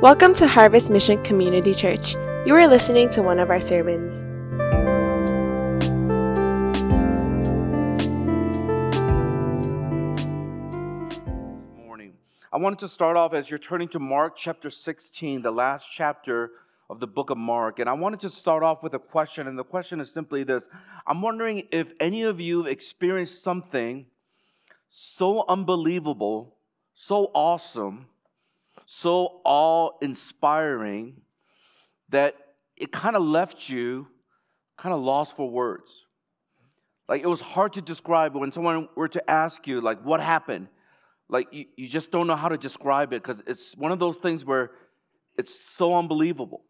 Welcome to Harvest Mission Community Church. You are listening to one of our sermons. morning. I wanted to start off as you're turning to Mark chapter 16, the last chapter of the book of Mark. And I wanted to start off with a question, and the question is simply this I'm wondering if any of you have experienced something so unbelievable, so awesome, so awe inspiring that it kind of left you kind of lost for words. Like it was hard to describe when someone were to ask you, like, what happened? Like you, you just don't know how to describe it because it's one of those things where it's so unbelievable.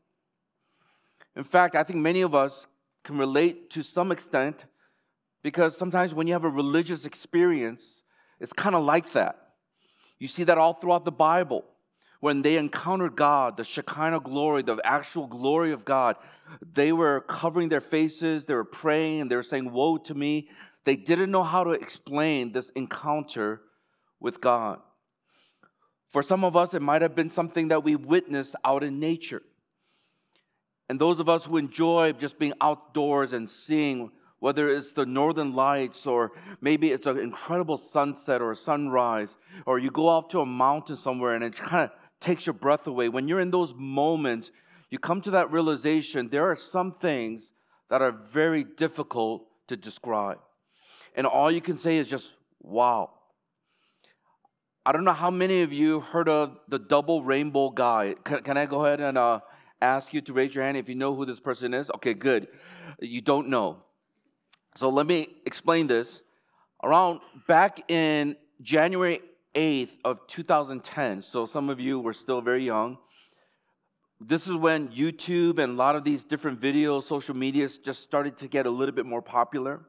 In fact, I think many of us can relate to some extent because sometimes when you have a religious experience, it's kind of like that. You see that all throughout the Bible. When they encountered God, the Shekinah glory, the actual glory of God, they were covering their faces, they were praying, and they were saying, Woe to me. They didn't know how to explain this encounter with God. For some of us, it might have been something that we witnessed out in nature. And those of us who enjoy just being outdoors and seeing, whether it's the northern lights or maybe it's an incredible sunset or a sunrise, or you go off to a mountain somewhere and it kind of takes your breath away. When you're in those moments, you come to that realization there are some things that are very difficult to describe. And all you can say is just, wow. I don't know how many of you heard of the double rainbow guy. Can, can I go ahead and uh, ask you to raise your hand if you know who this person is? Okay, good. You don't know. So let me explain this. Around back in January 8th of 2010, so some of you were still very young. This is when YouTube and a lot of these different videos, social medias just started to get a little bit more popular.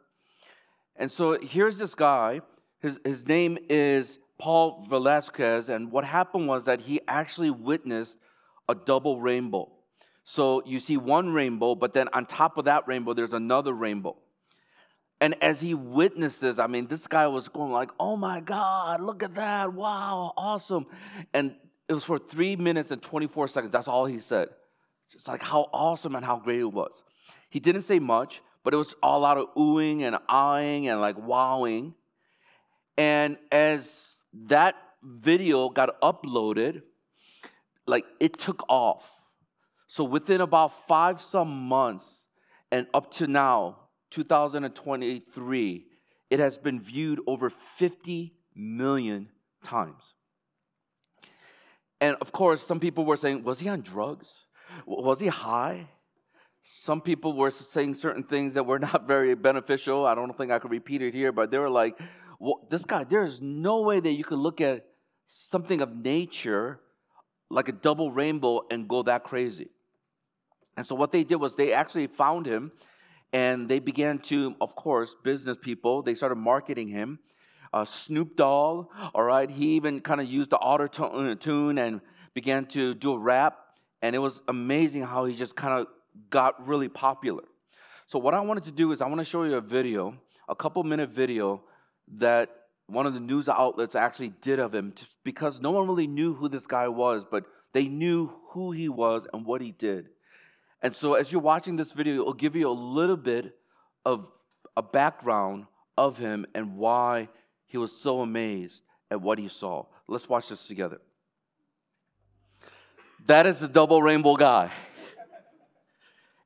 And so here's this guy. His, his name is Paul Velasquez. And what happened was that he actually witnessed a double rainbow. So you see one rainbow, but then on top of that rainbow, there's another rainbow. And as he witnesses, I mean, this guy was going like, oh my God, look at that. Wow, awesome. And it was for three minutes and 24 seconds. That's all he said. Just like how awesome and how great it was. He didn't say much, but it was all out of oohing and eyeing and like wowing. And as that video got uploaded, like it took off. So within about five some months and up to now, 2023, it has been viewed over 50 million times. And of course, some people were saying, was he on drugs? Was he high? Some people were saying certain things that were not very beneficial. I don't think I could repeat it here, but they were like, well, this guy, there's no way that you could look at something of nature like a double rainbow and go that crazy. And so what they did was they actually found him and they began to, of course, business people, they started marketing him. Uh, Snoop Dogg, all right, he even kind of used the auto tune and began to do a rap. And it was amazing how he just kind of got really popular. So, what I wanted to do is, I want to show you a video, a couple minute video that one of the news outlets actually did of him because no one really knew who this guy was, but they knew who he was and what he did. And so, as you're watching this video, it'll give you a little bit of a background of him and why he was so amazed at what he saw. Let's watch this together. That is the double rainbow guy.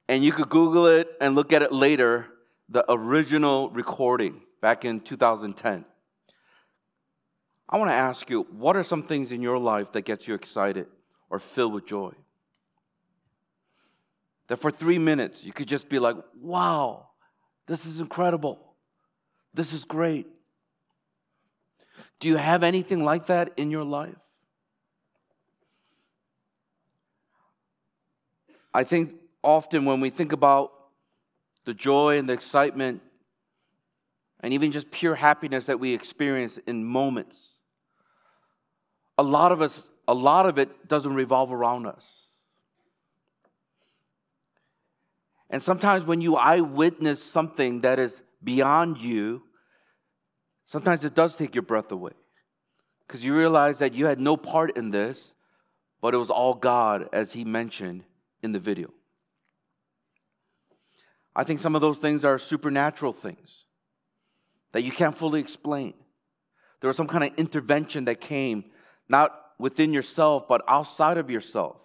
And you could Google it and look at it later, the original recording back in 2010. I want to ask you, what are some things in your life that gets you excited or filled with joy? That for three minutes you could just be like, wow, this is incredible. This is great. Do you have anything like that in your life? I think often when we think about the joy and the excitement and even just pure happiness that we experience in moments, a lot of us, a lot of it doesn't revolve around us. And sometimes when you eyewitness something that is beyond you, sometimes it does take your breath away. Because you realize that you had no part in this, but it was all God, as he mentioned in the video. I think some of those things are supernatural things that you can't fully explain. There was some kind of intervention that came, not within yourself, but outside of yourself,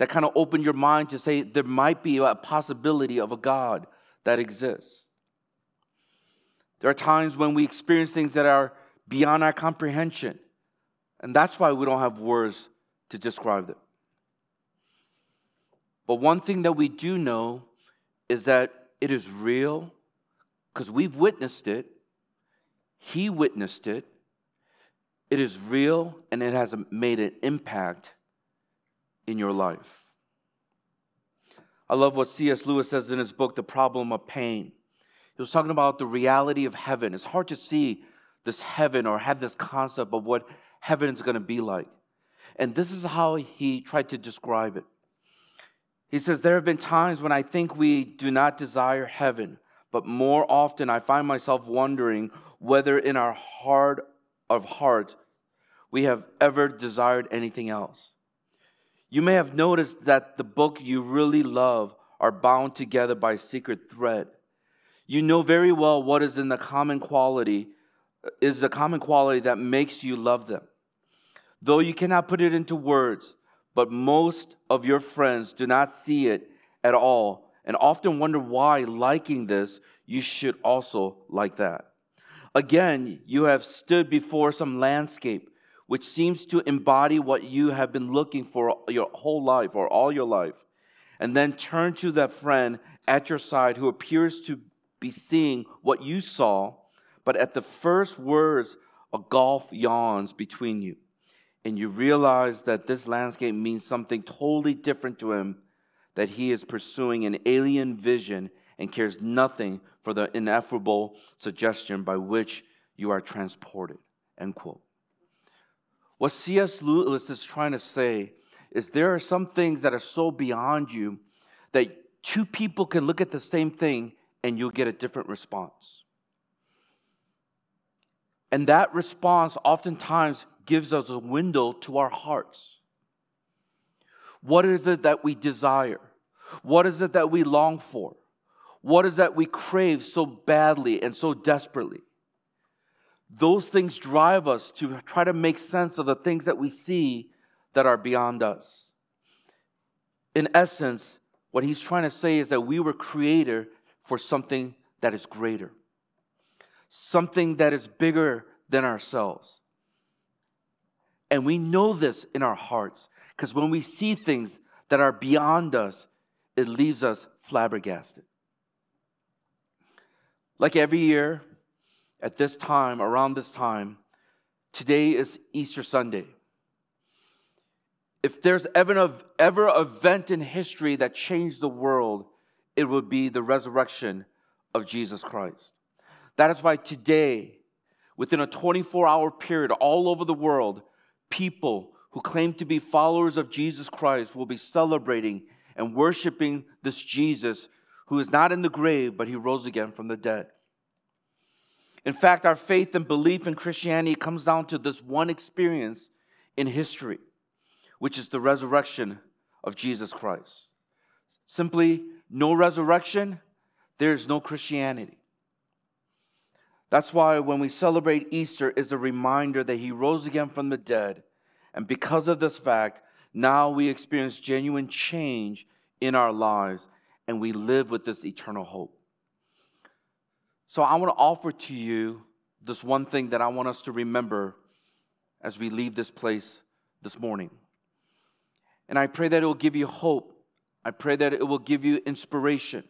that kind of opened your mind to say there might be a possibility of a God that exists. There are times when we experience things that are beyond our comprehension, and that's why we don't have words to describe them. But one thing that we do know is that it is real because we've witnessed it, He witnessed it. It is real and it has made an impact in your life. I love what C.S. Lewis says in his book, The Problem of Pain. He was talking about the reality of heaven. It's hard to see this heaven or have this concept of what heaven is going to be like. And this is how he tried to describe it. He says, There have been times when I think we do not desire heaven, but more often I find myself wondering whether in our heart of heart we have ever desired anything else. You may have noticed that the book you really love are bound together by a secret thread. You know very well what is in the common quality uh, is the common quality that makes you love them. Though you cannot put it into words, but most of your friends do not see it at all and often wonder why, liking this, you should also like that. Again, you have stood before some landscape which seems to embody what you have been looking for your whole life or all your life, and then turn to that friend at your side who appears to be seeing what you saw, but at the first words, a gulf yawns between you. And you realize that this landscape means something totally different to him, that he is pursuing an alien vision and cares nothing for the ineffable suggestion by which you are transported. End quote. What C.S. Lewis is trying to say is there are some things that are so beyond you that two people can look at the same thing and you'll get a different response. And that response oftentimes gives us a window to our hearts. What is it that we desire? What is it that we long for? What is that we crave so badly and so desperately? Those things drive us to try to make sense of the things that we see that are beyond us. In essence, what he's trying to say is that we were created for something that is greater, something that is bigger than ourselves. And we know this in our hearts because when we see things that are beyond us, it leaves us flabbergasted. Like every year, at this time, around this time, today is Easter Sunday. If there's ever, an event in history that changed the world, it would be the resurrection of Jesus Christ. That is why today, within a 24 hour period, all over the world, people who claim to be followers of Jesus Christ will be celebrating and worshiping this Jesus who is not in the grave, but he rose again from the dead. In fact, our faith and belief in Christianity comes down to this one experience in history, which is the resurrection of Jesus Christ. Simply, no resurrection, there is no Christianity. That's why when we celebrate Easter is a reminder that he rose again from the dead. And because of this fact, now we experience genuine change in our lives and we live with this eternal hope. So I want to offer to you this one thing that I want us to remember as we leave this place this morning. And I pray that it will give you hope. I pray that it will give you inspiration.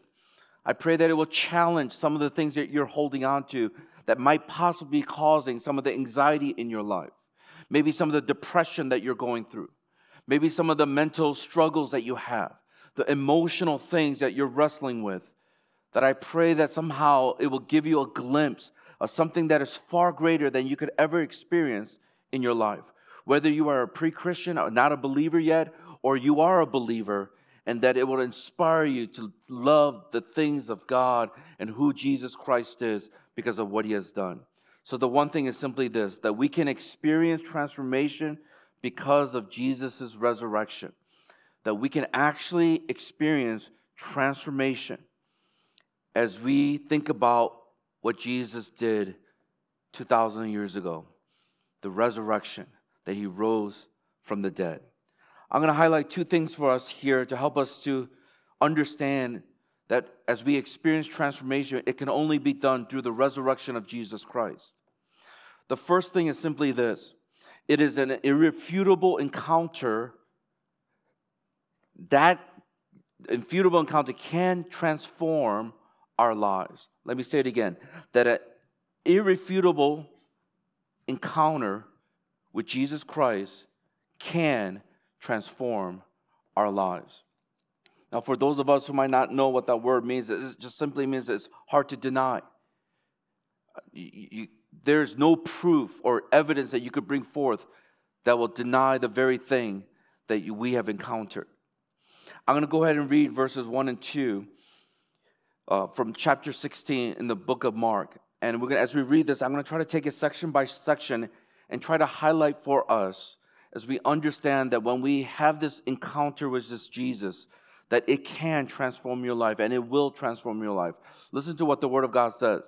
I pray that it will challenge some of the things that you're holding on to that might possibly be causing some of the anxiety in your life. Maybe some of the depression that you're going through. Maybe some of the mental struggles that you have, the emotional things that you're wrestling with that I pray that somehow it will give you a glimpse of something that is far greater than you could ever experience in your life. Whether you are a pre Christian or not a believer yet, or you are a believer, and that it will inspire you to love the things of God and who Jesus Christ is because of what he has done. So, the one thing is simply this that we can experience transformation because of Jesus' resurrection, that we can actually experience transformation as we think about what Jesus did 2,000 years ago the resurrection, that he rose from the dead. I'm going to highlight two things for us here to help us to understand that as we experience transformation, it can only be done through the resurrection of Jesus Christ. The first thing is simply this it is an irrefutable encounter. That irrefutable encounter can transform our lives. Let me say it again that an irrefutable encounter with Jesus Christ can transform our lives. Now, for those of us who might not know what that word means, it just simply means it's hard to deny. You, you, there's no proof or evidence that you could bring forth that will deny the very thing that you, we have encountered. I'm going to go ahead and read verses 1 and 2 uh, from chapter 16 in the book of Mark. And we're gonna, as we read this, I'm going to try to take it section by section and try to highlight for us as we understand that when we have this encounter with this Jesus, that it can transform your life and it will transform your life. Listen to what the Word of God says.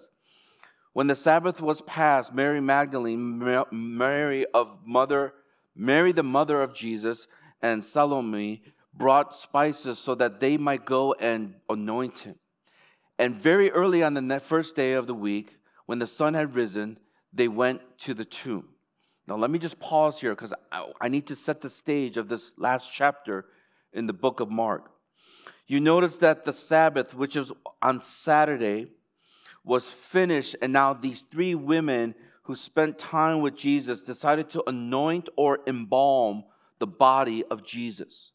When the Sabbath was past, Mary Magdalene, Mary of mother, Mary the mother of Jesus, and Salome brought spices so that they might go and anoint him. And very early on the first day of the week, when the sun had risen, they went to the tomb. Now, let me just pause here because I need to set the stage of this last chapter in the book of Mark. You notice that the Sabbath, which is on Saturday, was finished, and now these three women who spent time with Jesus decided to anoint or embalm the body of Jesus.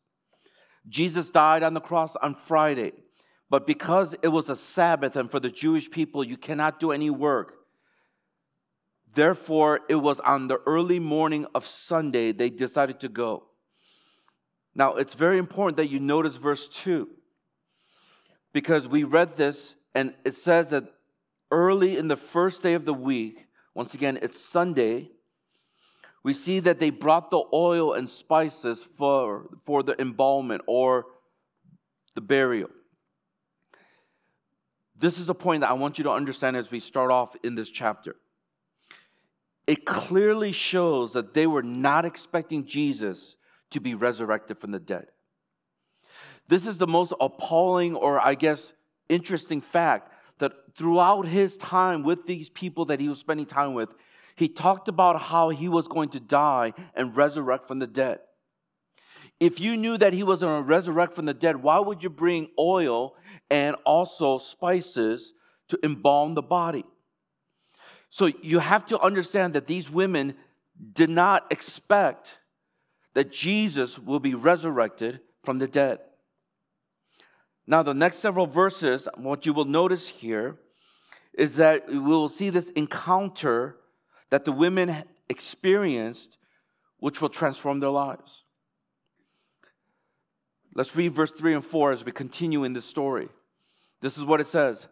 Jesus died on the cross on Friday, but because it was a Sabbath and for the Jewish people, you cannot do any work. Therefore, it was on the early morning of Sunday they decided to go. Now, it's very important that you notice verse 2 because we read this and it says that early in the first day of the week, once again, it's Sunday, we see that they brought the oil and spices for, for the embalmment or the burial. This is the point that I want you to understand as we start off in this chapter. It clearly shows that they were not expecting Jesus to be resurrected from the dead. This is the most appalling, or I guess, interesting fact that throughout his time with these people that he was spending time with, he talked about how he was going to die and resurrect from the dead. If you knew that he was going to resurrect from the dead, why would you bring oil and also spices to embalm the body? So you have to understand that these women did not expect that Jesus will be resurrected from the dead. Now, the next several verses, what you will notice here is that we will see this encounter that the women experienced, which will transform their lives. Let's read verse 3 and 4 as we continue in this story. This is what it says.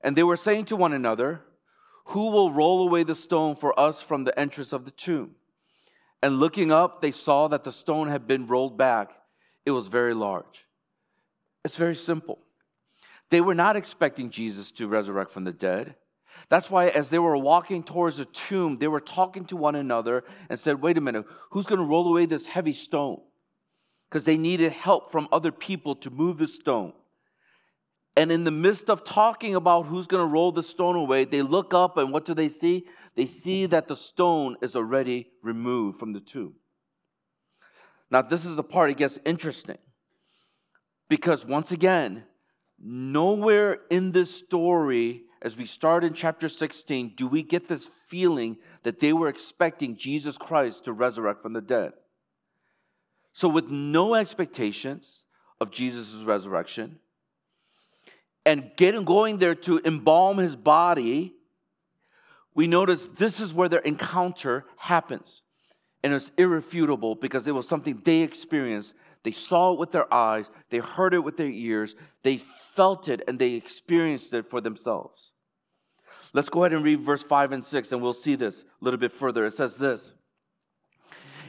And they were saying to one another, Who will roll away the stone for us from the entrance of the tomb? And looking up, they saw that the stone had been rolled back. It was very large. It's very simple. They were not expecting Jesus to resurrect from the dead. That's why, as they were walking towards the tomb, they were talking to one another and said, Wait a minute, who's going to roll away this heavy stone? Because they needed help from other people to move the stone. And in the midst of talking about who's going to roll the stone away, they look up and what do they see? They see that the stone is already removed from the tomb. Now, this is the part it gets interesting. Because once again, nowhere in this story, as we start in chapter 16, do we get this feeling that they were expecting Jesus Christ to resurrect from the dead. So, with no expectations of Jesus' resurrection, and getting going there to embalm his body, we notice this is where their encounter happens. And it's irrefutable because it was something they experienced they saw it with their eyes, they heard it with their ears, they felt it, and they experienced it for themselves. Let's go ahead and read verse 5 and 6, and we'll see this a little bit further. It says this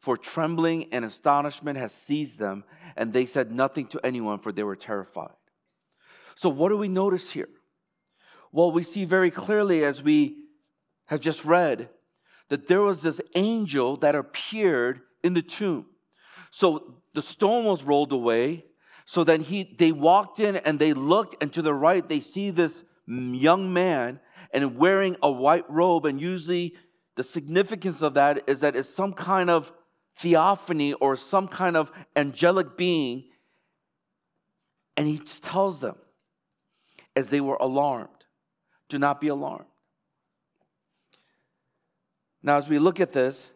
for trembling and astonishment had seized them, and they said nothing to anyone, for they were terrified. So, what do we notice here? Well, we see very clearly as we have just read that there was this angel that appeared in the tomb. So the stone was rolled away. So then he they walked in and they looked, and to the right they see this young man and wearing a white robe. And usually the significance of that is that it's some kind of theophany or some kind of angelic being. And he tells them, as they were alarmed, do not be alarmed. Now, as we look at this,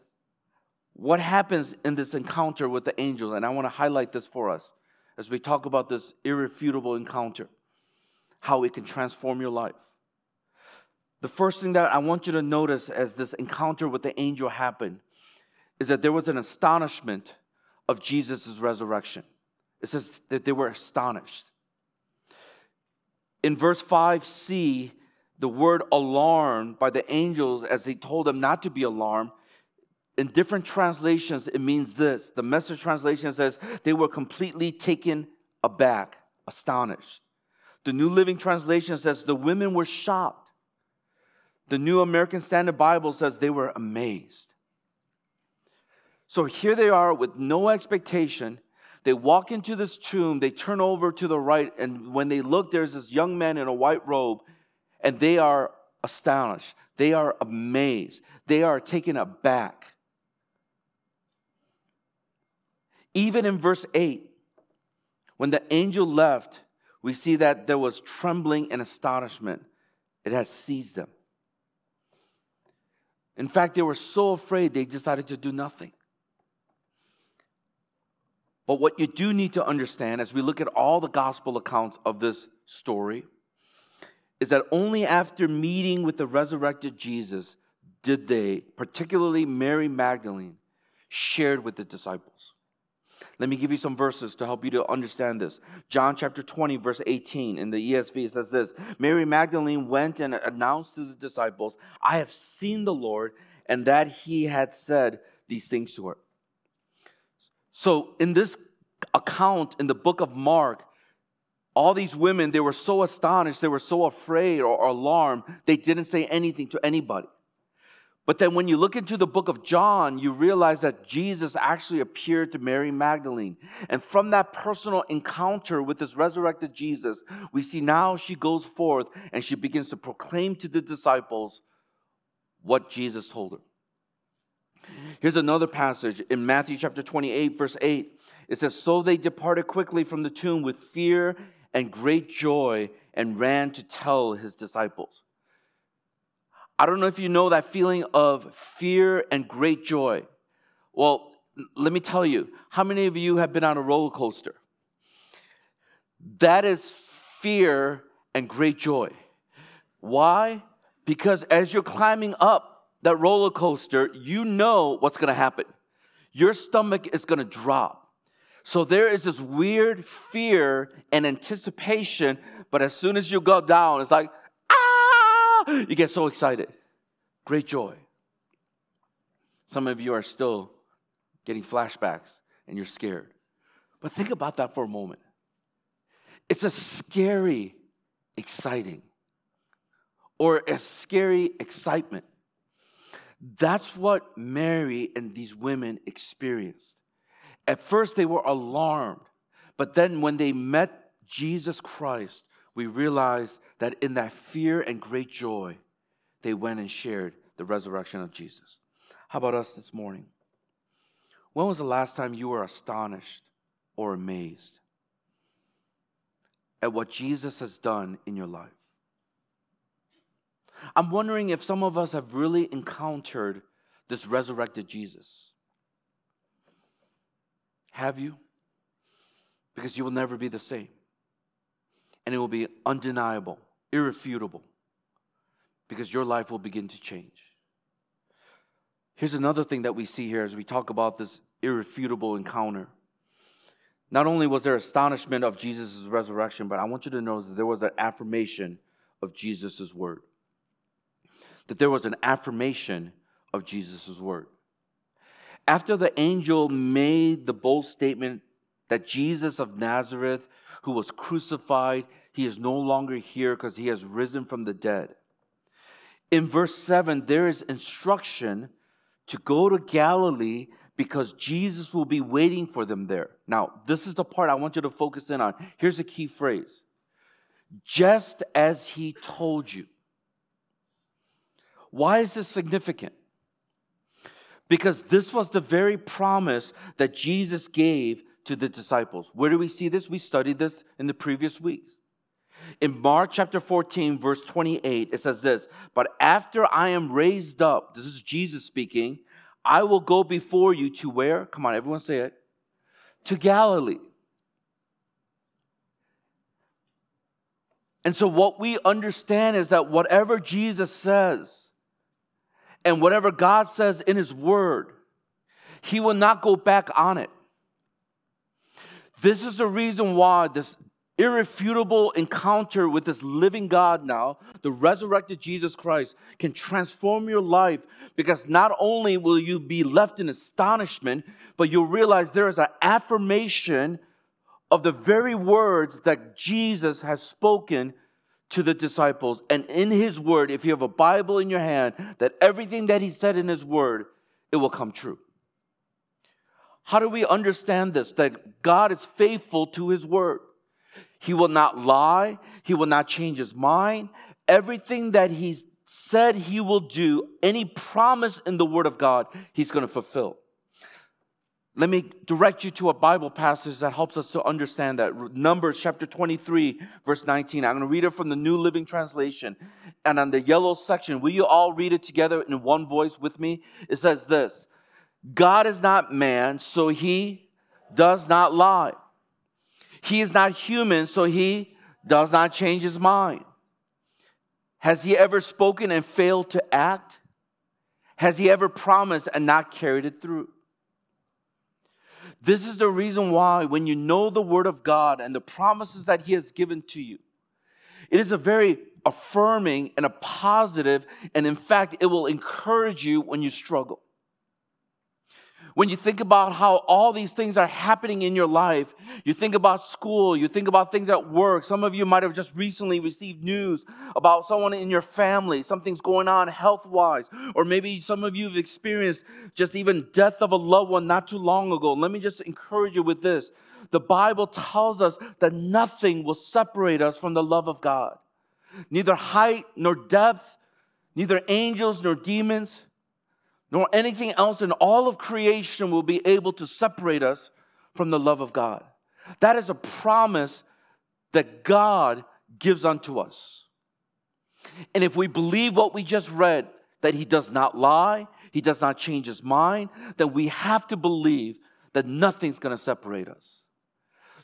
what happens in this encounter with the angel? And I want to highlight this for us as we talk about this irrefutable encounter, how it can transform your life. The first thing that I want you to notice as this encounter with the angel happened is that there was an astonishment of Jesus' resurrection. It says that they were astonished. In verse 5c, the word alarmed by the angels as they told them not to be alarmed. In different translations, it means this. The message translation says they were completely taken aback, astonished. The New Living Translation says the women were shocked. The New American Standard Bible says they were amazed. So here they are with no expectation. They walk into this tomb, they turn over to the right, and when they look, there's this young man in a white robe and they are astonished. They are amazed. They are taken aback. Even in verse 8, when the angel left, we see that there was trembling and astonishment. It has seized them. In fact, they were so afraid they decided to do nothing. But what you do need to understand as we look at all the gospel accounts of this story is that only after meeting with the resurrected Jesus did they, particularly Mary Magdalene, shared with the disciples. Let me give you some verses to help you to understand this. John chapter 20, verse 18 in the ESV it says this Mary Magdalene went and announced to the disciples, I have seen the Lord, and that he had said these things to her. So, in this account in the book of Mark, all these women, they were so astonished, they were so afraid or, alarmed, they didn't say anything to anybody. But then when you look into the book of John, you realize that Jesus actually appeared to Mary Magdalene. And from that personal encounter with this resurrected Jesus, we see now she goes forth and she begins to proclaim to the disciples what Jesus told her. Here's another passage in Matthew chapter 28, verse 8. It says, So they departed quickly from the tomb with fear and great joy and ran to tell his disciples. I don't know if you know that feeling of fear and great joy. Well, let me tell you, how many of you have been on a roller coaster? That is fear and great joy. Why? Because as you're climbing up that roller coaster, you know what's gonna happen. Your stomach is gonna drop so there is this weird fear and anticipation, but as soon as you go down, it's like, ah, you get so excited. Great joy. Some of you are still getting flashbacks and you're scared. But think about that for a moment. It's a scary, exciting, or a scary excitement. That's what Mary and these women experienced. At first, they were alarmed, but then when they met Jesus Christ, we realized that in that fear and great joy, they went and shared the resurrection of Jesus. How about us this morning? When was the last time you were astonished or amazed at what Jesus has done in your life? I'm wondering if some of us have really encountered this resurrected Jesus. Have you? Because you will never be the same. And it will be undeniable, irrefutable, because your life will begin to change. Here's another thing that we see here as we talk about this irrefutable encounter. Not only was there astonishment of Jesus' resurrection, but I want you to know that there was an affirmation of Jesus' word. That there was an affirmation of Jesus' word. After the angel made the bold statement that Jesus of Nazareth, who was crucified, he is no longer here because he has risen from the dead. In verse 7, there is instruction to go to Galilee because Jesus will be waiting for them there. Now, this is the part I want you to focus in on. Here's a key phrase just as he told you. Why is this significant? Because this was the very promise that Jesus gave to the disciples. Where do we see this? We studied this in the previous weeks. In Mark chapter 14, verse 28, it says this But after I am raised up, this is Jesus speaking, I will go before you to where? Come on, everyone say it. To Galilee. And so, what we understand is that whatever Jesus says and whatever God says in His Word, He will not go back on it. This is the reason why this irrefutable encounter with this living God now, the resurrected Jesus Christ, can transform your life because not only will you be left in astonishment, but you'll realize there is an affirmation of the very words that Jesus has spoken to the disciples. And in his word, if you have a Bible in your hand, that everything that he said in his word, it will come true. How do we understand this? That God is faithful to his word. He will not lie. He will not change his mind. Everything that he said he will do, any promise in the word of God, he's going to fulfill. Let me direct you to a Bible passage that helps us to understand that. Numbers chapter 23, verse 19. I'm going to read it from the New Living Translation. And on the yellow section, will you all read it together in one voice with me? It says this God is not man, so he does not lie. He is not human, so he does not change his mind. Has he ever spoken and failed to act? Has he ever promised and not carried it through? This is the reason why, when you know the Word of God and the promises that He has given to you, it is a very affirming and a positive, and in fact, it will encourage you when you struggle. When you think about how all these things are happening in your life, you think about school, you think about things at work. Some of you might have just recently received news about someone in your family, something's going on health wise, or maybe some of you have experienced just even death of a loved one not too long ago. Let me just encourage you with this. The Bible tells us that nothing will separate us from the love of God. Neither height nor depth, neither angels nor demons nor anything else in all of creation will be able to separate us from the love of God. That is a promise that God gives unto us. And if we believe what we just read, that He does not lie, He does not change His mind, then we have to believe that nothing's to separate us.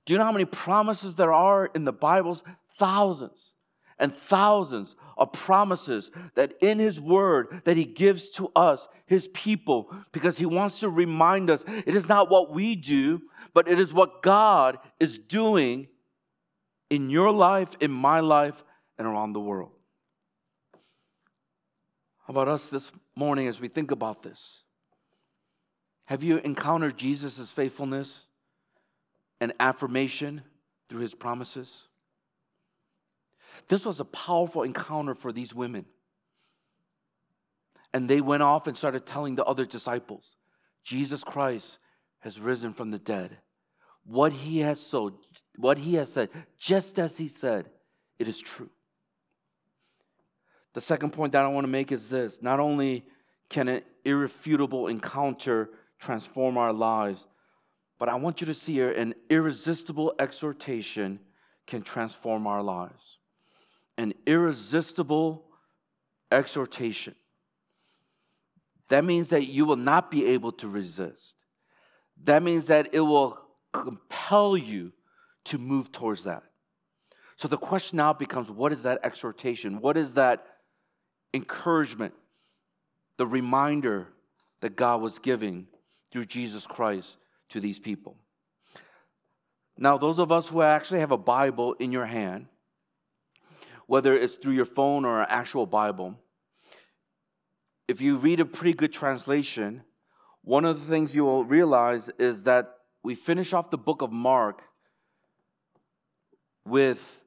Do you know how many promises there are in the Bibles? Thousands and thousands of promises that in his word that he gives to us his people because he wants to remind us it is not what we do but it is what god is doing in your life in my life and around the world. How about us this morning as we think about this? Have you encountered jesus' faithfulness and affirmation through his promises this was a powerful encounter for these women. And they went off and started telling the other disciples Jesus Christ has risen from the dead. What he has so what he has said, just as he said, it is true. The second point that I want to make is this not only can an irrefutable encounter transform our lives, but I want you to see here an irresistible exhortation can transform our lives an irresistible exhortation. That means that you will not be able to resist. that means that it will compel you to move towards that. So the question now becomes what is that exhortation? What is that encouragement? The reminder that God was giving through Jesus Christ to these people. Now, those of us who actually have a Bible in your hand, whether it's through your phone or an actual Bible, if you read a pretty good translation, one of the things you will realize is that we finish off the book of Mark with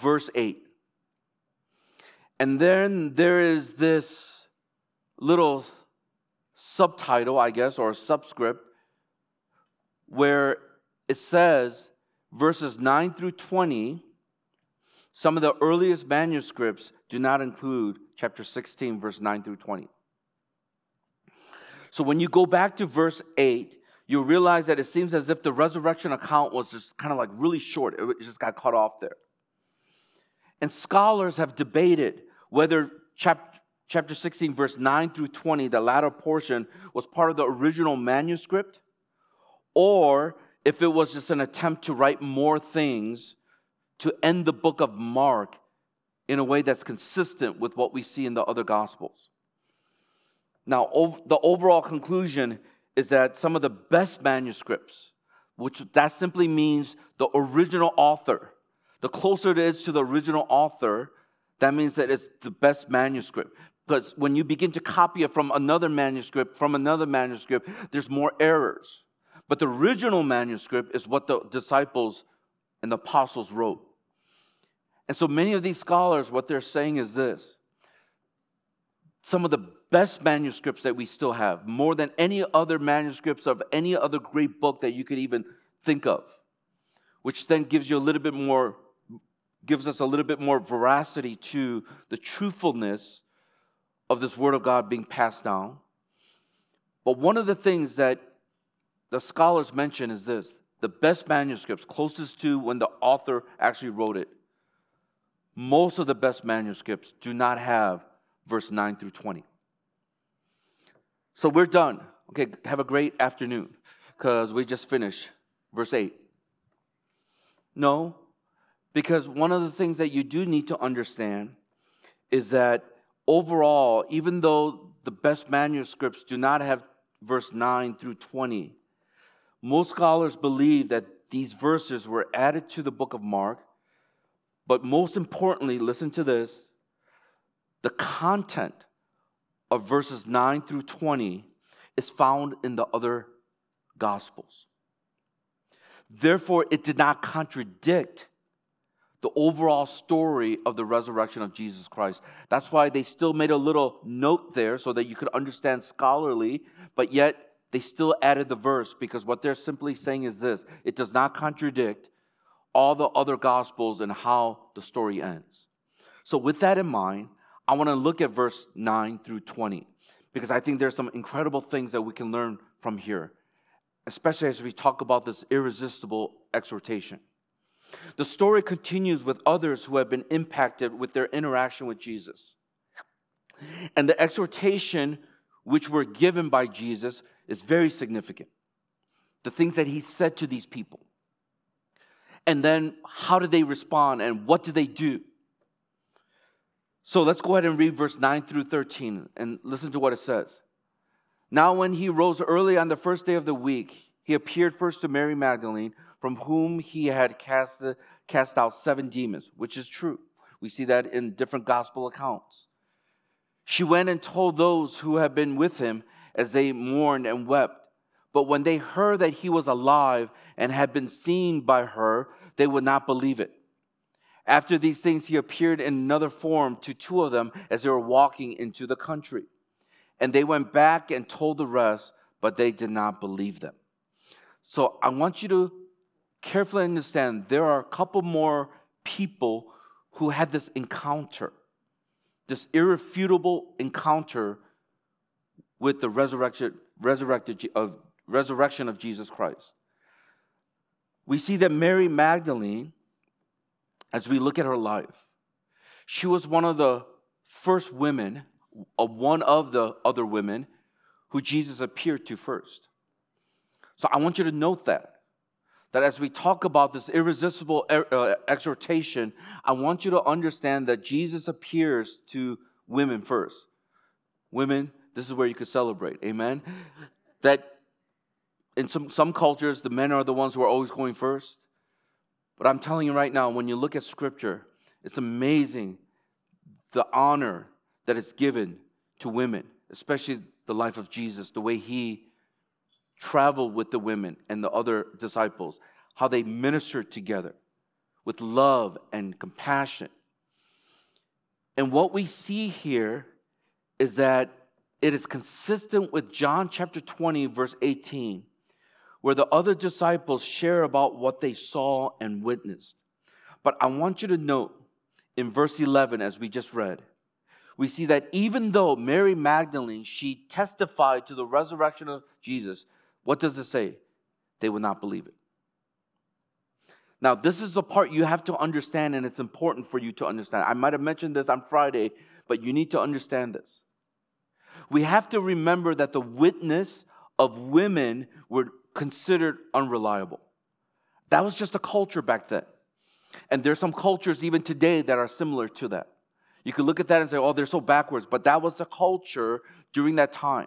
verse 8. And then there is this little subtitle, I guess, or a subscript, where it says verses 9 through 20. Some of the earliest manuscripts do not include chapter 16, verse 9 through 20. So when you go back to verse 8, you'll realize that it seems as if the resurrection account was just kind of like really short. It just got cut off there. And scholars have debated whether chapter, chapter 16, verse 9 through 20, the latter portion, was part of the original manuscript, or if it was just an attempt to write more things to end the book of Mark in a way that's consistent with what we see in the other gospels. Now, the overall conclusion is that some of the best manuscripts, which that simply means the original author, the closer it is to the original author, that means that it's the best manuscript. Because when you begin to copy it from another manuscript, from another manuscript, there's more errors. But the original manuscript is what the disciples and the apostles wrote. And so many of these scholars, what they're saying is this some of the best manuscripts that we still have, more than any other manuscripts of any other great book that you could even think of, which then gives you a little bit more gives us a little bit more veracity to the truthfulness of this word of God being passed down. But one of the things that the scholars mention is this the best manuscripts, closest to when the author actually wrote it, most of the best manuscripts do not have verse 9 through 20. So we're done. Okay, have a great afternoon because we just finished verse 8. No, because one of the things that you do need to understand is that overall, even though the best manuscripts do not have verse 9 through 20, most scholars believe that these verses were added to the book of Mark. But most importantly, listen to this the content of verses 9 through 20 is found in the other gospels. Therefore, it did not contradict the overall story of the resurrection of Jesus Christ. That's why they still made a little note there so that you could understand scholarly, but yet they still added the verse because what they're simply saying is this it does not contradict all the other gospels and how the story ends. So, with that in mind, I want to look at verse 9 through 20 because I think there's some incredible things that we can learn from here, especially as we talk about this irresistible exhortation. The story continues with others who have been impacted with their interaction with Jesus. And the exhortation which were given by Jesus is very significant. The things that he said to these people. And then how did they respond and what did they do? So let's go ahead and read verse 9 through 13 and listen to what it says. Now, when he rose early on the first day of the week, he appeared first to Mary Magdalene from whom he had cast, the, cast out seven demons, which is true. We see that in different gospel accounts. She went and told those who had been with him as they mourned and wept. But when they heard that he was alive and had been seen by her, they would not believe it. After these things, he appeared in another form to two of them as they were walking into the country. And they went back and told the rest, but they did not believe them. So I want you to carefully understand there are a couple more people who had this encounter, this irrefutable encounter with the resurrection, resurrected of, resurrection of Jesus Christ. We see that Mary Magdalene, as we look at her life, she was one of the first women, uh, one of the other women who Jesus appeared to first. So I want you to note that. That as we talk about this irresistible uh, exhortation, I want you to understand that Jesus appears to women first. Women, this is where you could celebrate. Amen. That in some, some cultures, the men are the ones who are always going first. But I'm telling you right now, when you look at scripture, it's amazing the honor that is given to women, especially the life of Jesus, the way he traveled with the women and the other disciples, how they ministered together with love and compassion. And what we see here is that it is consistent with John chapter 20, verse 18, where the other disciples share about what they saw and witnessed. But I want you to note in verse 11, as we just read, we see that even though Mary Magdalene, she testified to the resurrection of Jesus, what does it say? They would not believe it. Now, this is the part you have to understand, and it's important for you to understand. I might have mentioned this on Friday, but you need to understand this. We have to remember that the witness of women were considered unreliable. That was just a culture back then. And there's some cultures even today that are similar to that. You could look at that and say, oh, they're so backwards. But that was the culture during that time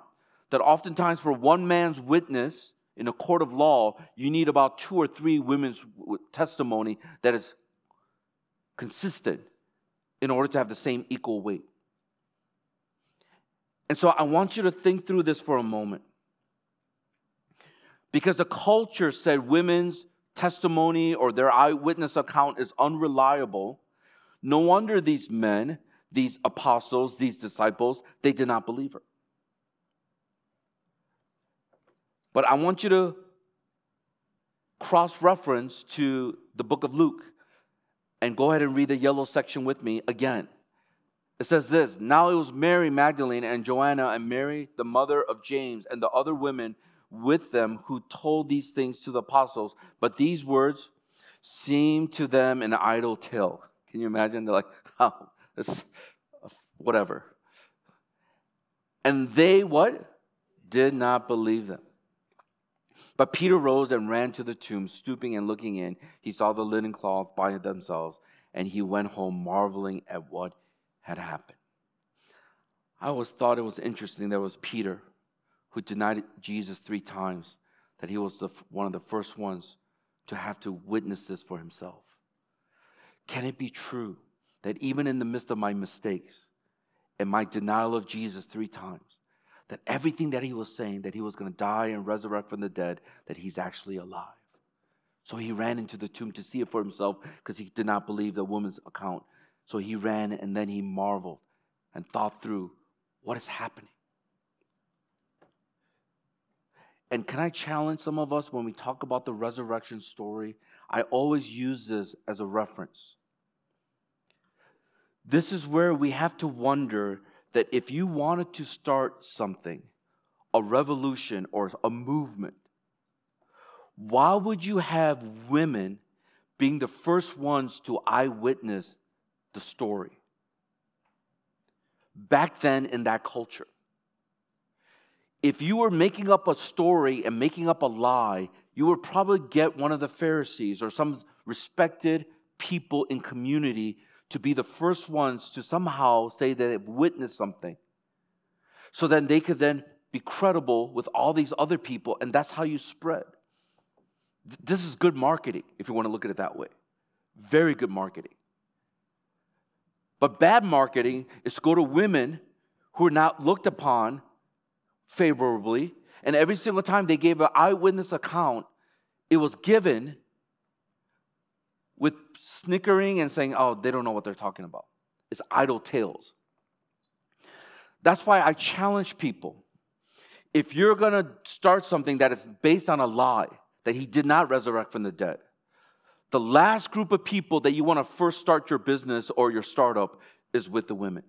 that oftentimes for one man's witness in a court of law, you need about two or three women's testimony that is consistent in order to have the same equal weight. And so I want you to think through this for a moment. Because the culture said women's testimony or their eyewitness account is unreliable, no wonder these men, these apostles, these disciples, they did not believe her. But I want you to cross reference to the book of Luke and go ahead and read the yellow section with me again. It says this Now it was Mary Magdalene and Joanna and Mary, the mother of James, and the other women with them who told these things to the apostles. But these words seemed to them an idle tale. Can you imagine? They're like, oh, this, whatever. And they what? Did not believe them. But Peter rose and ran to the tomb, stooping and looking in. He saw the linen cloth by themselves, and he went home marveling at what had happened. I always thought it was interesting there was Peter who denied Jesus three times, that he was the, one of the first ones to have to witness this for himself. Can it be true that even in the midst of my mistakes and my denial of Jesus three times, that everything that he was saying, that he was going to die and resurrect from the dead, that he's actually alive. So he ran into the tomb to see it for himself because he did not believe the woman's account. So he ran and then he marveled and thought through what is happening. And can I challenge some of us when we talk about the resurrection story? I always use this as a reference. This is where we have to wonder that if you wanted to start something, a revolution or a movement, why would you have women being the first ones to eyewitness the story? Back then in that culture. If you were making up a story and making up a lie, you would probably get one of the Pharisees or some respected people in community to be the first ones to somehow say that they've witnessed something. So then they could then be credible with all these other people, and that's how you spread. This is good marketing, if you want to look at it that way. Very good marketing. But bad marketing is to go to women who are not looked upon favorably, and every single time they gave an eyewitness account, it was given with snickering and saying, oh, they don't know what they're talking about. It's idle tales. That's why I challenge people. If you're going to start something that is based on a lie, that he did not resurrect from the dead, the last group of people that you want to first start your business or your startup is with the women.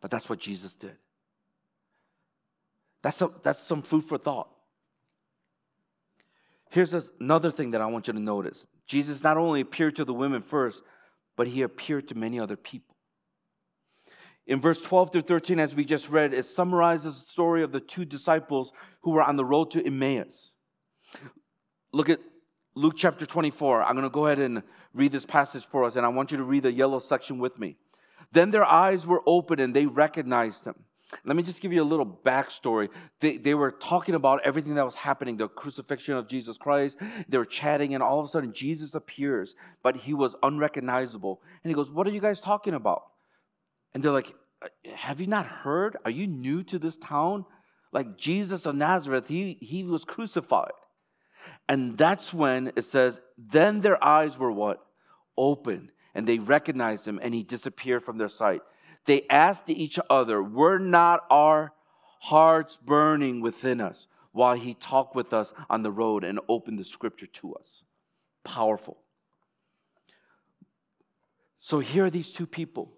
But that's what Jesus did. That's, a, that's some food for thought. Here's another thing that I want you to notice Jesus not only appeared to the women first, but he appeared to many other people. In verse 12 through 13, as we just read, it summarizes the story of the two disciples who were on the road to Emmaus. Look at Luke chapter 24. I'm going to go ahead and read this passage for us, and I want you to read the yellow section with me. Then their eyes were open and they recognized him. Let me just give you a little backstory. They, they were talking about everything that was happening, the crucifixion of Jesus Christ. They were chatting, and all of a sudden, Jesus appears, but he was unrecognizable. And he goes, What are you guys talking about? And they're like, uh, Have you not heard? Are you new to this town? Like Jesus of Nazareth, he, he was crucified. And that's when it says, Then their eyes were what? Open, and they recognized him, and he disappeared from their sight they asked each other, Were not our hearts burning within us while he talked with us on the road and opened the scripture to us? Powerful. So here are these two people.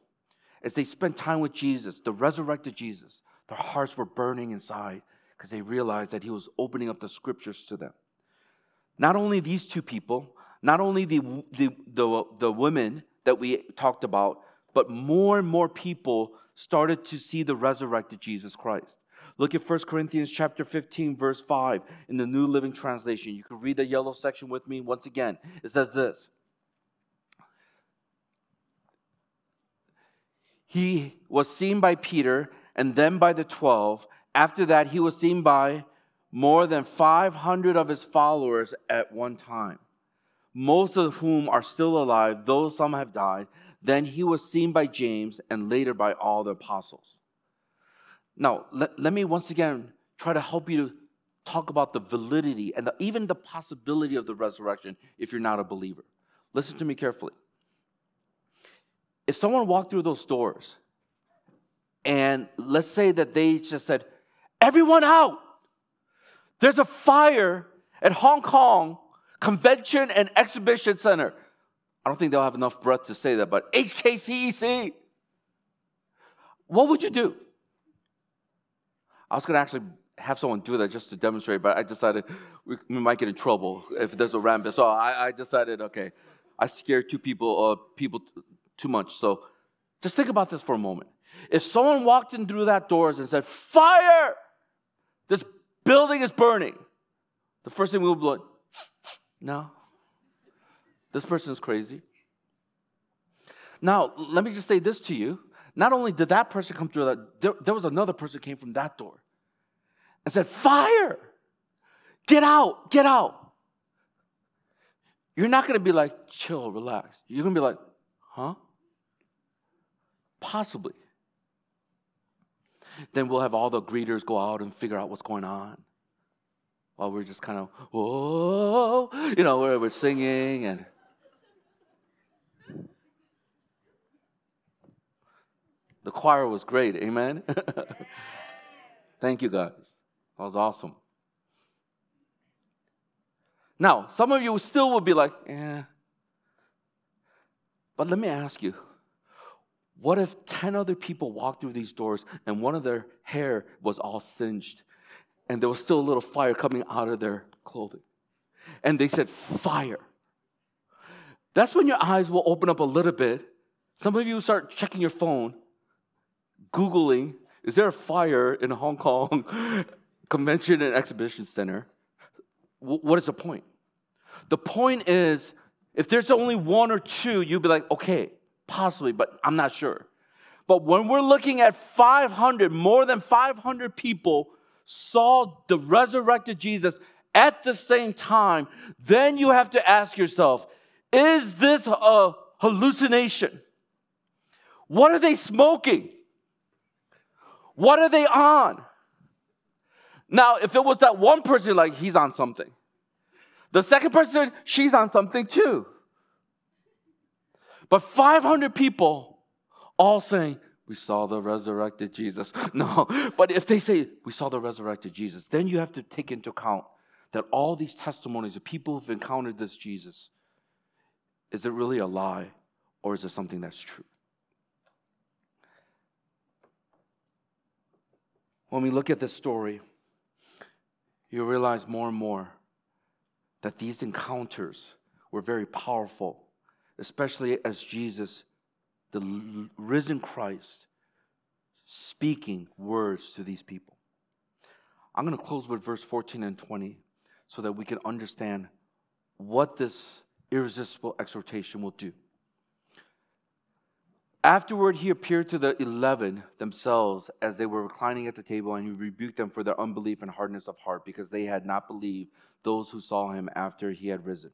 As they spent time with Jesus, the resurrected Jesus, their hearts were burning inside because they realized that he was opening up the scriptures to them. Not only these two people, not only the, the, the, the women that we talked about, but more and more people started to see the resurrected Jesus Christ. Look at 1 Corinthians chapter 15 verse 5 in the New Living Translation. You can read the yellow section with me once again. It says this. He was seen by Peter and then by the 12. After that he was seen by more than 500 of his followers at one time. Most of whom are still alive, though some have died. Then he was seen by James and later by all the apostles. Now, let, let me once again try to help you to talk about the validity and the, even the possibility of the resurrection if you're not a believer. Listen to me carefully. If someone walked through those doors and let's say that they just said, Everyone out! There's a fire at Hong Kong Convention and Exhibition Center. I don't think they'll have enough breath to say that, but HKCEC. What would you do? I was going to actually have someone do that just to demonstrate, but I decided we, we might get in trouble if there's a rampant. So I, I decided, okay, I scared two people, uh, people too much. So just think about this for a moment. If someone walked in through that doors and said, "Fire! This building is burning," the first thing we would be like, "No, this person is crazy. Now, let me just say this to you. Not only did that person come through that, there, there was another person came from that door and said, Fire! Get out, get out. You're not to be like, chill, relax. You're to be like, huh? Possibly. Then we'll have all the greeters go out and figure out what's going on while we're just kind of, whoa, you know, we're, we're singing and. The choir was great. Amen. Thank you, guys. That was awesome. Now, some of you still will be like, yeah. But let me ask you what if 10 other people walked through these doors and one of their hair was all singed and there was still a little fire coming out of their clothing? And they said, Fire. That's when your eyes will open up a little bit. Some of you start checking your phone Googling, is there a fire in Hong Kong Convention and Exhibition Center? what is the point? The point is, if there's only one or two, you'd be like, okay, possibly, but I'm not sure. But when we're looking at 500, more than 500 people saw the resurrected Jesus at the same time, then you have to ask yourself, is this a hallucination? What are they smoking? What are they on? Now, if it was that one person, like, he's on something. The second person, she's on something too. But 500 people all saying, We saw the resurrected Jesus. No, but if they say, We saw the resurrected Jesus, then you have to take into account that all these testimonies of people who've encountered this Jesus, is it really a lie or is it something that's true? When we look at this story, you realize more and more that these encounters were very powerful, especially as Jesus, the risen Christ, speaking words to these people. I'm going to close with verse 14 and 20. so that we can understand what this irresistible exhortation will do. Afterward, he appeared to the eleven themselves as they were reclining at the table, and he rebuked them for their unbelief and hardness of heart, because they had not believed those who saw him after he had risen.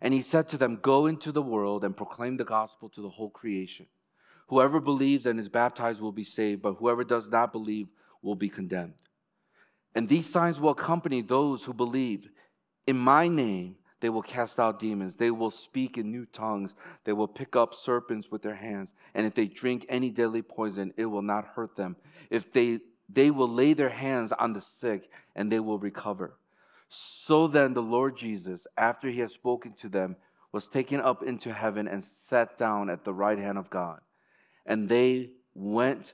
And he said to them, Go into the world and proclaim the gospel to the whole creation. Whoever believes and is baptized will be saved, but whoever does not believe will be condemned. And these signs will accompany those who believe. In my name, they will cast out demons. They will speak in new tongues. They will pick up serpents with their hands. And if they drink any deadly poison, it will not hurt them. If they, they will lay their hands on the sick and they will recover. So then, the Lord Jesus, after he had spoken to them, was taken up into heaven and sat down at the right hand of God. And they went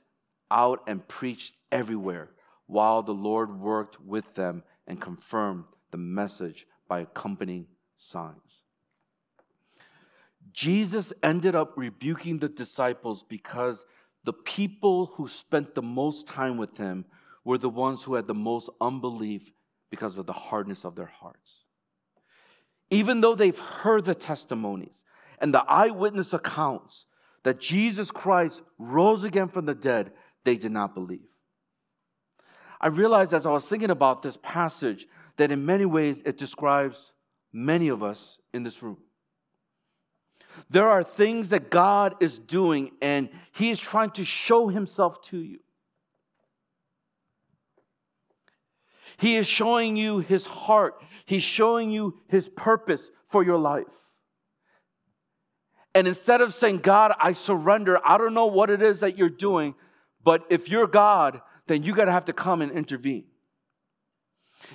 out and preached everywhere while the Lord worked with them and confirmed the message by accompanying signs. Jesus ended up rebuking the disciples because the people who spent the most time with him were the ones who had the most unbelief because of the hardness of their hearts. Even though they've heard the testimonies and the eyewitness accounts that Jesus Christ rose again from the dead, they did not believe. I realized as I was thinking about this passage that in many ways it describes many of us in this room. There are things that God is doing, and He is trying to show Himself to you. He is showing you His heart, He's showing you His purpose for your life. And instead of saying, God, I surrender, I don't know what it is that you're doing, but if you're God, then you got to have to come and intervene.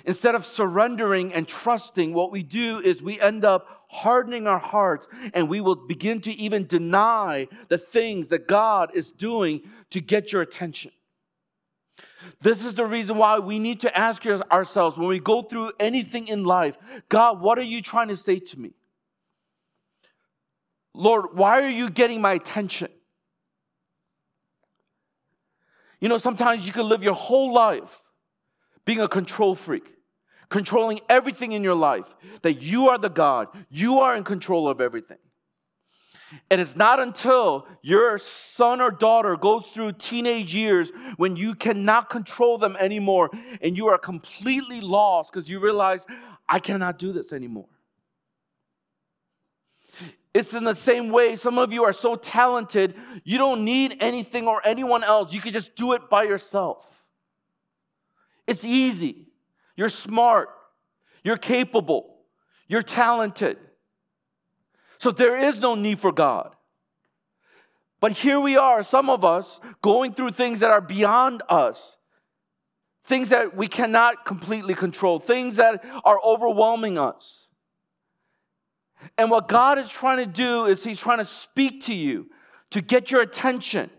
Instead of surrendering and trusting, what we do is we end up hardening our hearts and we will begin to even deny the things that God is doing to get your attention. This is the reason why we need to ask ourselves when we go through anything in life God, what are you trying to say to me? Lord, why are you getting my attention? You know, sometimes you can live your whole life being a control freak, controlling everything in your life, that you are the God, you are in control of everything. And it's not until your son or daughter goes through teenage years when you cannot control them anymore and you are completely lost because you realize, I cannot do this anymore. It's in the same way, some of you are so talented, you don't need anything or anyone else. You can just do it by yourself. It's easy. You're smart. You're capable. You're talented. So there is no need for God. But here we are, some of us, going through things that are beyond us, things that we cannot completely control, things that are overwhelming us. And what God is trying to do is He's trying to speak to you to get your attention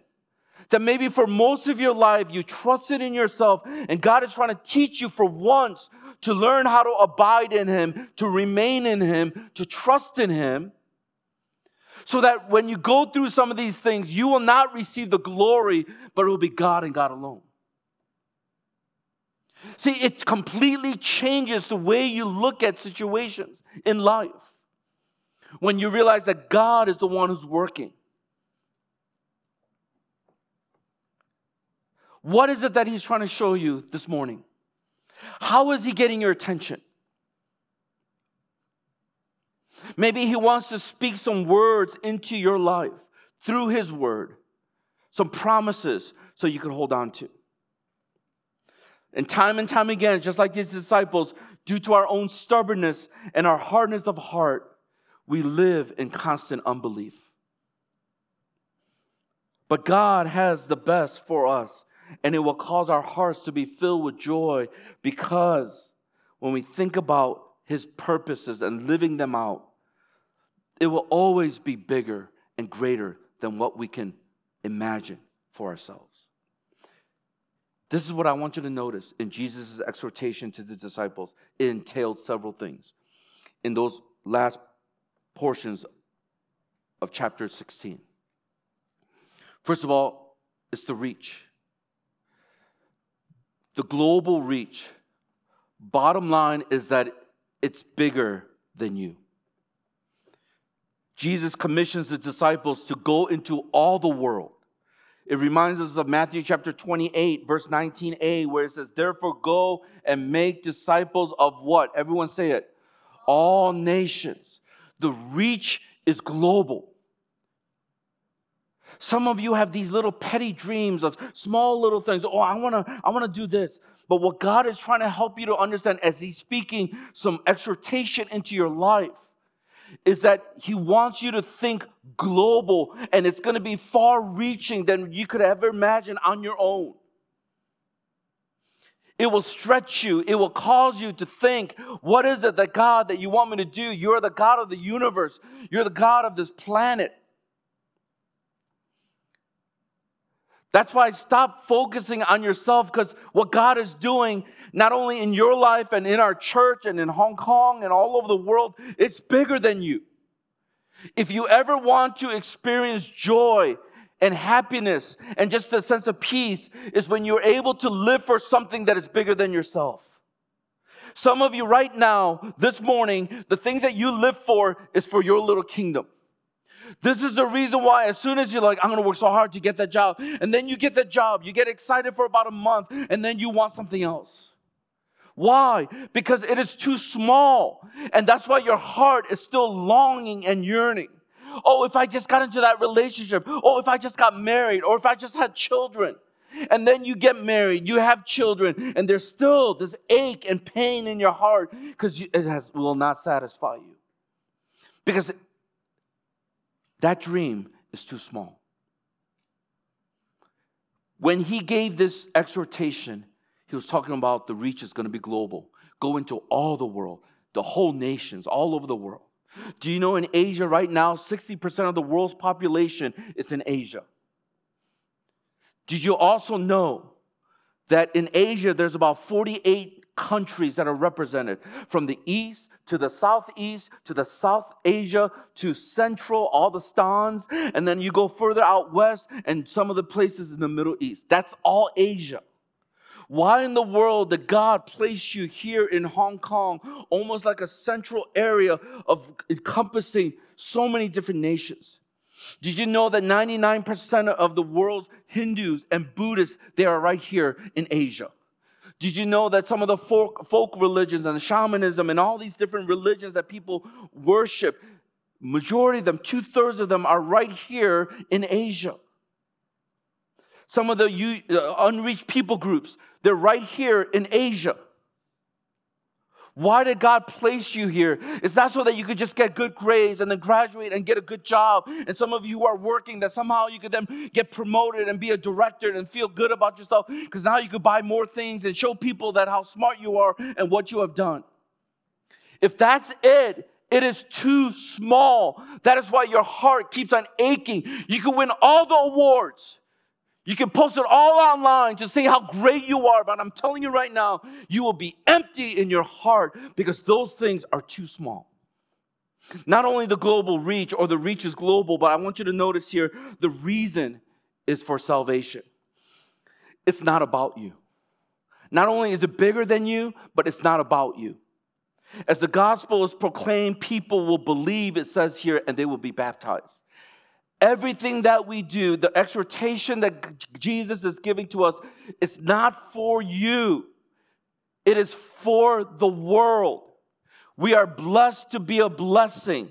that maybe for most of your life you trusted in yourself, and God is trying to teach you for once to learn how to abide in Him, to remain in Him, to trust in Him. So that when you go through some of these things, you will not receive the glory, but it will be God and God alone. See, it completely changes the way you look at situations in life when you realize that God is the one who's working. What is it that he's trying to show you this morning? How is he getting your attention? Maybe he wants to speak some words into your life through his word, some promises so you can hold on to. And time and time again, just like these disciples, due to our own stubbornness and our hardness of heart, we live in constant unbelief. But God has the best for us and it will cause our hearts to be filled with joy because when we think about His purposes and living them out, it will always be bigger and greater than what we can imagine for ourselves. This is what I want you to notice in Jesus' exhortation to the disciples. It entailed several things in those last portions of chapter 16. First of all, it's the reach the global reach Bottom line is that it's bigger than you. Jesus commissions the disciples to go into all the world. It reminds us of Matthew chapter 28, verse 19a, where it says, Therefore, go and make disciples of what? Everyone say it. All nations. The reach is global. Some of you have these little petty dreams of small little things. Oh, I want to I want to do this. But what God is trying to help you to understand as he's speaking some exhortation into your life is that he wants you to think global and it's going to be far reaching than you could ever imagine on your own. It will stretch you. It will cause you to think, what is it that God that you want me to do? You're the God of the universe. You're the God of this planet. That's why stop focusing on yourself because what God is doing, not only in your life and in our church and in Hong Kong and all over the world, it's bigger than you. If you ever want to experience joy and happiness and just a sense of peace, is when you're able to live for something that is bigger than yourself. Some of you, right now, this morning, the things that you live for is for your little kingdom. This is the reason why, as soon as you're like, I'm gonna work so hard to get that job, and then you get that job, you get excited for about a month, and then you want something else. Why? Because it is too small. And that's why your heart is still longing and yearning. Oh, if I just got into that relationship. Oh, if I just got married. Or if I just had children. And then you get married, you have children, and there's still this ache and pain in your heart because it has, will not satisfy you. Because that dream is too small. When he gave this exhortation, he was talking about the reach is going to be global, go into all the world, the whole nations, all over the world. Do you know in Asia right now, 60% of the world's population is in Asia? Did you also know that in Asia there's about 48 countries that are represented from the east to the southeast, to the South Asia, to central, all the stans, and then you go further out west and some of the places in the Middle East. That's all Asia. Why in the world did God place you here in Hong Kong, almost like a central area of encompassing so many different nations? Did you know that 99% of the world's Hindus and Buddhists, they are right here in Asia? Did you know that some of the folk, folk religions and shamanism and all these different religions that people worship, majority of them, two thirds of them are right here in Asia. Some of the uh, unreached people groups, they're right here in Asia. Why did God place you here? It's not so that you could just get good grades and then graduate and get a good job. And some of you are working that somehow you could then get promoted and be a director and feel good about yourself because now you could buy more things and show people that how smart you are and what you have done. If that's it, it is too small. That is why your heart keeps on aching. You can win all the awards. You can post it all online to see how great you are, but I'm telling you right now, you will be empty in your heart because those things are too small. Not only the global reach or the reach is global, but I want you to notice here the reason is for salvation. It's not about you. Not only is it bigger than you, but it's not about you. As the gospel is proclaimed, people will believe, it says here, and they will be baptized. Everything that we do, the exhortation that Jesus is giving to us, is not for you, it is for the world. We are blessed to be a blessing.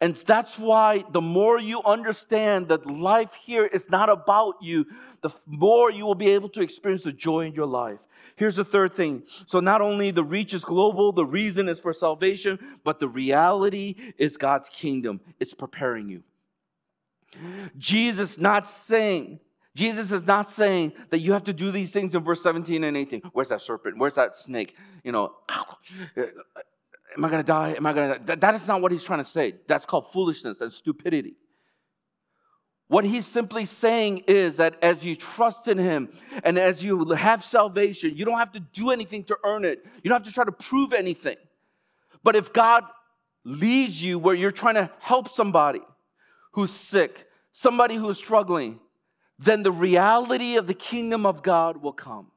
And that's why the more you understand that life here is not about you, the more you will be able to experience the joy in your life. Here's the third thing. So, not only the reach is global, the reason is for salvation, but the reality is God's kingdom. It's preparing you. Jesus not saying, Jesus is not saying that you have to do these things in verse 17 and 18. Where's that serpent? Where's that snake? You know, uh, am I going to die? Am I going to die? That is not what he's trying to say. That's called foolishness and stupidity. What he's simply saying is that as you trust in him and as you have salvation, you don't have to do anything to earn it. You don't have to try to prove anything. But if God leads you where you're trying to help somebody, who's sick, somebody who's struggling, then the reality of the kingdom of God will come.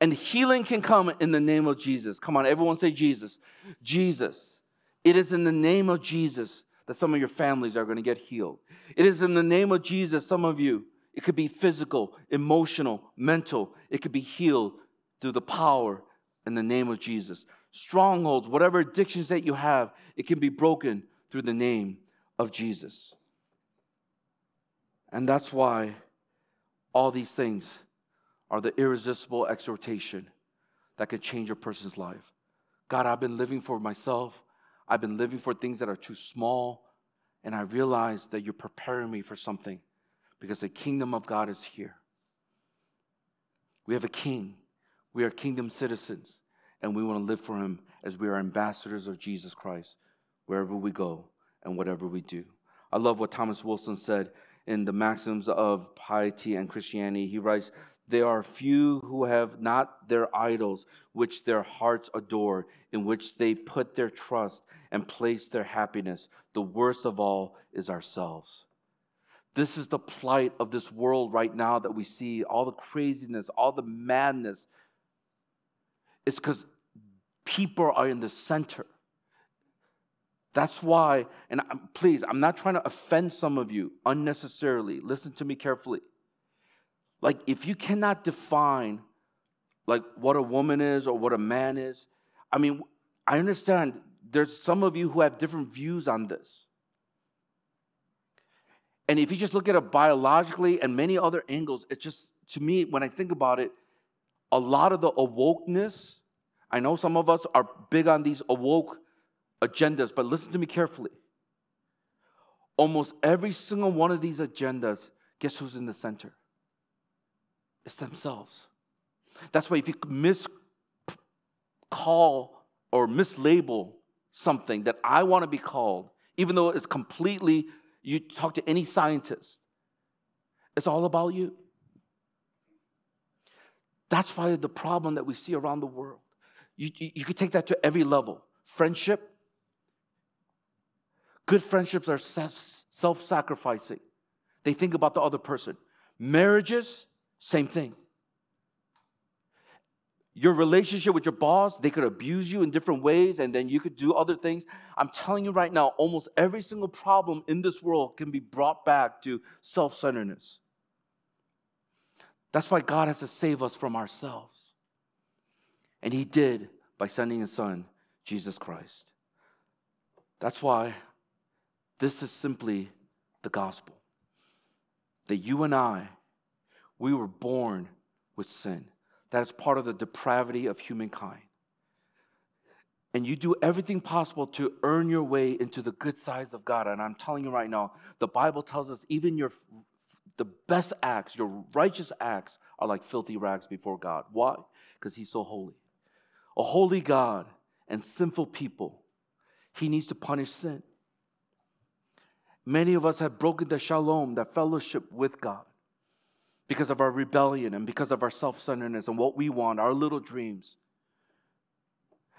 And healing can come in the name of Jesus. Come on, everyone say Jesus. Jesus. It is in the name of Jesus that some of your families are going to get healed. It is in the name of Jesus, some of you, it could be physical, emotional, mental, it could be healed through the power in the name of Jesus. Strongholds, whatever addictions that you have, it can be broken through the name of Jesus. And that's why all these things are the irresistible exhortation that can change a person's life. God, I've been living for myself. I've been living for things that are too small. And I realize that you're preparing me for something because the kingdom of God is here. We have a king. We are kingdom citizens. And we want to live for him as we are ambassadors of Jesus Christ wherever we go and whatever we do. I love what Thomas Wilson said in the Maxims of Piety and Christianity. He writes, there are few who have not their idols, which their hearts adore, in which they put their trust and place their happiness. The worst of all is ourselves. This is the plight of this world right now that we see all the craziness, all the madness. It's because people are in the center. That's why, and please, I'm not trying to offend some of you unnecessarily. Listen to me carefully. Like, if you cannot define like what a woman is or what a man is, I mean, I understand there's some of you who have different views on this. And if you just look at it biologically and many other angles, it just, to me, when I think about it, a lot of the awokeness, I know some of us are big on these awoke agendas, but listen to me carefully. Almost every single one of these agendas, guess who's in the center? It's themselves. That's why if you miscall or mislabel something that I want to be called, even though it's completely, you talk to any scientist, it's all about you. That's why the problem that we see around the world. You, you, you could take that to every level. Friendship. Good friendships are self sacrificing, they think about the other person. Marriages, same thing. Your relationship with your boss, they could abuse you in different ways and then you could do other things. I'm telling you right now, almost every single problem in this world can be brought back to self centeredness. That's why God has to save us from ourselves. And He did by sending His Son, Jesus Christ. That's why this is simply the gospel that you and I we were born with sin. That is part of the depravity of humankind. And you do everything possible to earn your way into the good sides of God. And I'm telling you right now, the Bible tells us even your the best acts, your righteous acts, are like filthy rags before God. Why? Because He's so holy. A holy God and sinful people, He needs to punish sin. Many of us have broken the shalom, the fellowship with God because of our rebellion and because of our self centeredness and what we want, our little dreams.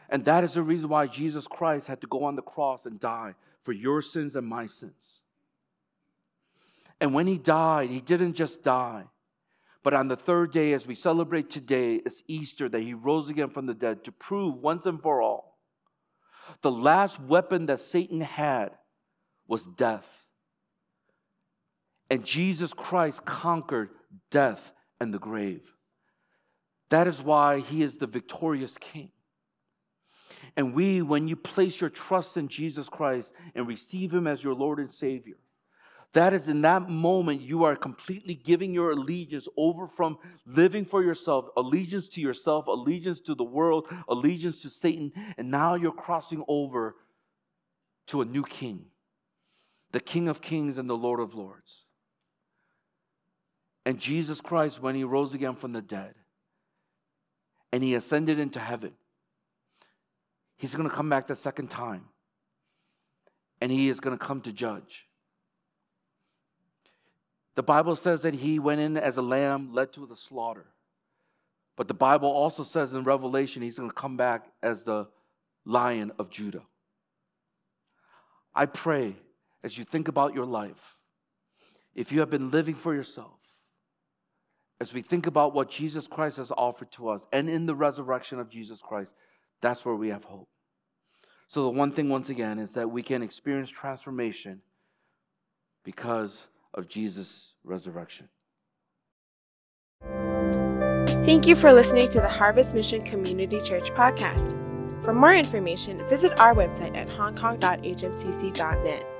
And that is the reason why Jesus Christ had to go on the cross and die for your sins and my sins. And when he died, he didn't just die, but on the third day, as we celebrate today, it's Easter that he rose again from the dead to prove once and for all the last weapon that Satan had was death. And Jesus Christ conquered death, and the grave. That is why he is the victorious king. And we, when you place your trust in Jesus Christ and receive him as your Lord and Savior, that is in that moment you are completely giving your allegiance over from living for yourself, allegiance to yourself, allegiance to the world, allegiance to Satan, and now you're crossing over to a new king, the King of Kings and the Lord of Lords. And Jesus Christ, when he rose again from the dead and he ascended into heaven, he's going to come back the second time and he is going to come to judge. The Bible says that he went in as a lamb led to the slaughter. But the Bible also says in Revelation he's going to come back as the lion of Judah. I pray as you think about your life, if you have been living for yourself, as we think about what Jesus Christ has offered to us and in the resurrection of Jesus Christ, that's where we have hope. So, the one thing, once again, is that we can experience transformation because of Jesus' resurrection. Thank you for listening to the Harvest Mission Community Church podcast. For more information, visit our website at hongkong.hmcc.net.